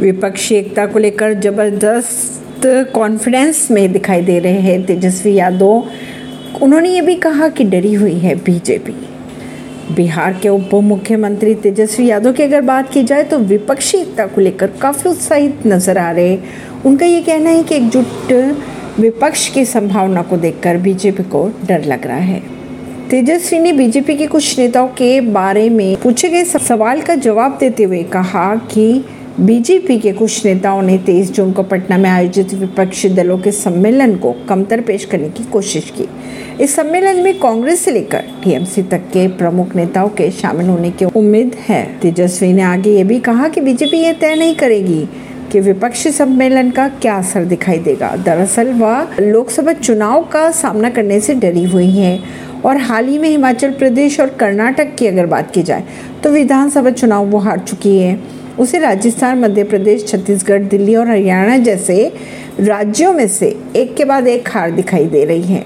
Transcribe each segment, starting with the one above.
विपक्षी एकता को लेकर ज़बरदस्त कॉन्फिडेंस में दिखाई दे रहे हैं तेजस्वी यादव। उन्होंने ये भी कहा कि डरी हुई है बीजेपी। बिहार के उप मुख्यमंत्री तेजस्वी यादव की अगर बात की जाए तो विपक्षी एकता को लेकर काफ़ी उत्साहित नज़र आ रहे उनका ये कहना है कि एकजुट विपक्ष की संभावना को देखकर बीजेपी को डर लग रहा है। तेजस्वी ने बीजेपी के कुछ नेताओं के बारे में पूछे गए सवाल का जवाब देते हुए कहा कि बीजेपी के कुछ नेताओं ने तेईस जून को पटना में आयोजित विपक्षी दलों के सम्मेलन को कमतर पेश करने की कोशिश की। इस सम्मेलन में कांग्रेस से लेकर टीएमसी तक के प्रमुख नेताओं के शामिल होने की उम्मीद है। तेजस्वी ने आगे ये भी कहा कि बीजेपी ये तय नहीं करेगी कि विपक्षी सम्मेलन का क्या असर दिखाई देगा। दरअसल, वह लोकसभा चुनाव का सामना करने से डरी हुई है और हाल ही में हिमाचल प्रदेश और कर्नाटक की अगर बात की जाए तो विधानसभा चुनाव वो हार चुकी है। उसे राजस्थान, मध्य प्रदेश, छत्तीसगढ़, दिल्ली और हरियाणा जैसे राज्यों में से एक के बाद एक हार दिखाई दे रही है।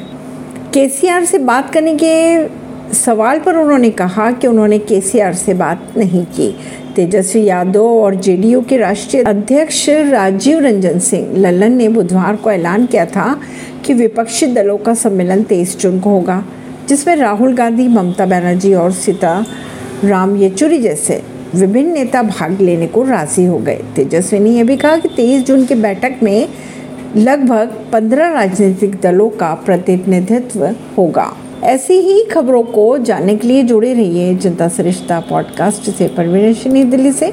केसीआर से बात करने के सवाल पर उन्होंने कहा कि उन्होंने केसीआर से बात नहीं की। तेजस्वी यादव और जेडीयू के राष्ट्रीय अध्यक्ष राजीव रंजन सिंह लल्लन ने बुधवार को ऐलान किया था कि विपक्षी दलों का सम्मेलन तेईस जून को होगा, जिसमें राहुल गांधी, ममता बनर्जी और सीता राम येचुरी जैसे विभिन्न नेता भाग लेने को राज़ी हो गए। तेजस्वी ने यह भी कहा कि तेईस जून की बैठक में लगभग पंद्रह राजनीतिक दलों का प्रतिनिधित्व होगा। ऐसी ही खबरों को जानने के लिए जुड़े रहिए जनता सरिश्ता पॉडकास्ट से। परवीन दिल्ली से।